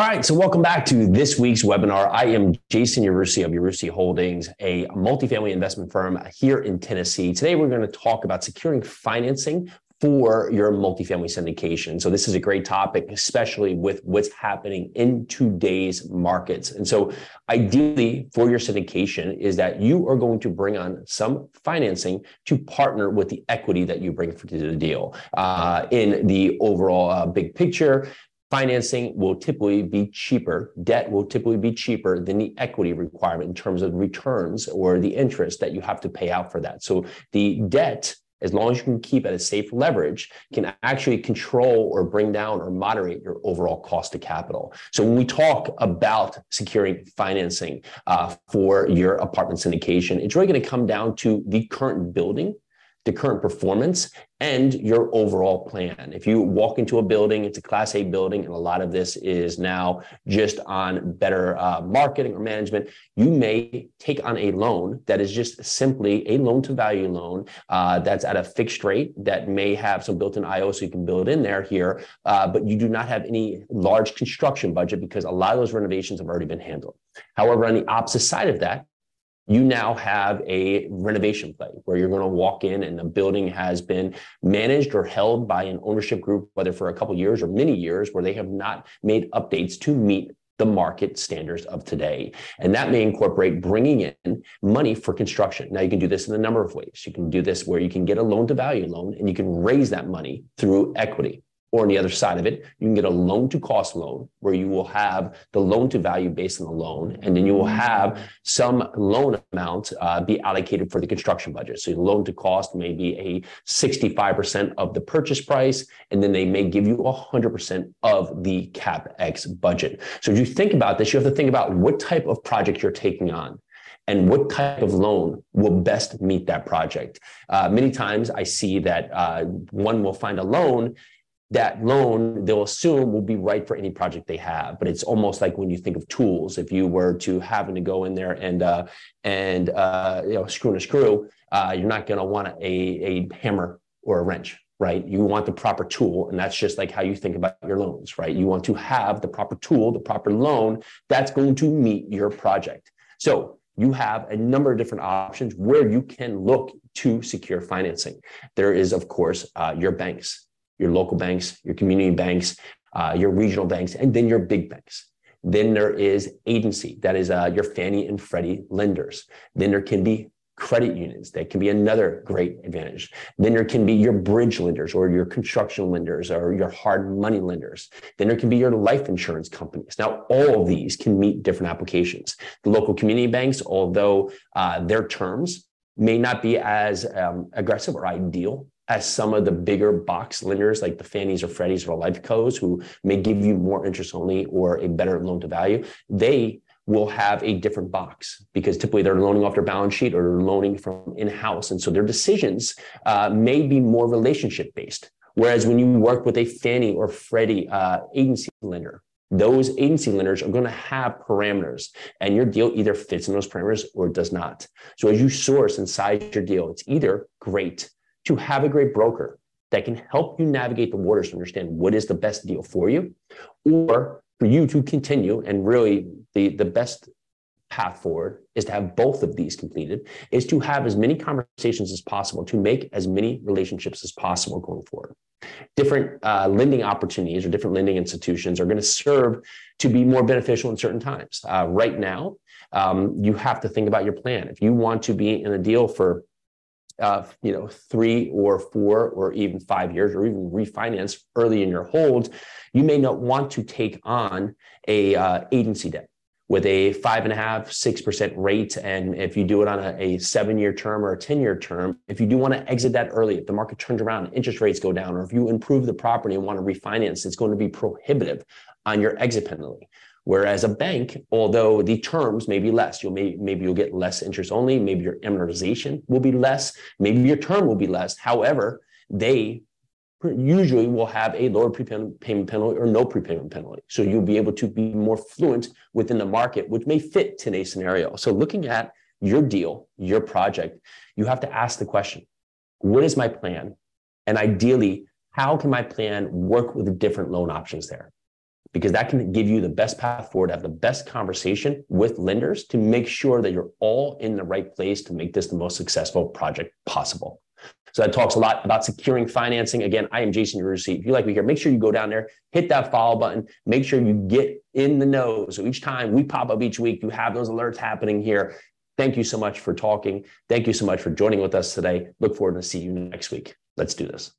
All right, so welcome back to this week's webinar. I am Jason Yarusi of Yarusi Holdings, a multifamily investment firm here in Tennessee. Today, we're going to talk about securing financing for your multifamily syndication. So this is a great topic, especially with what's happening in today's markets. And so ideally for your syndication is that you are going to bring on some financing to partner with the equity that you bring to the deal. Uh, in the overall uh, big picture, financing will typically be cheaper. Debt will typically be cheaper than the equity requirement in terms of returns or the interest that you have to pay out for that. So the debt as long as you can keep at a safe leverage, can actually control or bring down or moderate your overall cost of capital. So when we talk about securing financing uh, for your apartment syndication, it's really going to come down to the current building the current performance and your overall plan. If you walk into a building, it's a class A building, and a lot of this is now just on better uh, marketing or management, you may take on a loan that is just simply a loan to value loan uh, that's at a fixed rate that may have some built in IO so you can build in there here, uh, but you do not have any large construction budget because a lot of those renovations have already been handled. However, on the opposite side of that, you now have a renovation play where you're going to walk in and the building has been managed or held by an ownership group, whether for a couple years or many years, where they have not made updates to meet the market standards of today. And that may incorporate bringing in money for construction. Now, you can do this in a number of ways. You can do this where you can get a loan to value loan and you can raise that money through equity. Or on the other side of it, you can get a loan to cost loan where you will have the loan to value based on the loan, and then you will have some loan amount uh, be allocated for the construction budget. So the loan to cost may be a 65% of the purchase price, and then they may give you 100% of the CapEx budget. So you think about this, you have to think about what type of project you're taking on and what type of loan will best meet that project. Uh, many times I see that uh, one will find a loan that loan they'll assume will be right for any project they have. But it's almost like when you think of tools if you were to having to go in there and uh, and uh, you know screw a screw uh, you're not going to want a, a hammer or a wrench right? You want the proper tool and that's just like how you think about your loans right? You want to have the proper tool the proper loan that's going to meet your project. So you have a number of different options where you can look to secure financing. There is of course uh, your banks your local banks, your community banks, uh, your regional banks, and then your big banks. Then there is agency, that is uh, your Fannie and Freddie lenders. Then there can be credit unions. That can be another great advantage. Then there can be your bridge lenders or your construction lenders or your hard money lenders. Then there can be your life insurance companies. Now, all of these can meet different applications. The local community banks, although uh, their terms may not be as um, aggressive or ideal as some of the bigger box lenders like the Fannies or Freddies or Life Cos who may give you more interest only or a better loan to value, they will have a different box because typically they're loaning off their balance sheet or they're loaning from in-house. And so their decisions uh, may be more relationship based. Whereas when you work with a Fannie or Freddie uh, agency lender, those agency lenders are going to have parameters and your deal either fits in those parameters or it does not. So as you source and size your deal, it's either great to have a great broker that can help you navigate the waters to understand what is the best deal for you, or for you to continue and really the, the best path forward is to have both of these completed, is to have as many conversations as possible to make as many relationships as possible going forward. Different uh, lending opportunities or different lending institutions are going to serve to be more beneficial in certain times. Uh, right now, um, you have to think about your plan. If you want to be in a deal for uh, you know, three or four or even five years or even refinance early in your hold, you may not want to take on a uh, agency debt with a five and a half, six percent rate. And if you do it on a, a seven year term or a 10 year term, if you do want to exit that early, if the market turns around, interest rates go down, or if you improve the property and want to refinance, it's going to be prohibitive on your exit penalty. Whereas a bank, although the terms may be less, you'll may, maybe you'll get less interest only, maybe your amortization will be less, maybe your term will be less. However, they usually will have a lower prepayment penalty or no prepayment penalty. So you'll be able to be more fluent within the market, which may fit today's scenario. So looking at your deal, your project, you have to ask the question, what is my plan? And ideally, how can my plan work with the different loan options there? Because that can give you the best path forward, have the best conversation with lenders to make sure that you're all in the right place to make this the most successful project possible. So that talks a lot about securing financing. Again, I am Jason Yarusi. If you like me here, make sure you go down there, hit that follow button, make sure you get in the know. So each time we pop up each week, you have those alerts happening here. Thank you so much for talking. Thank you so much for joining with us today. Look forward to see you next week. Let's do this.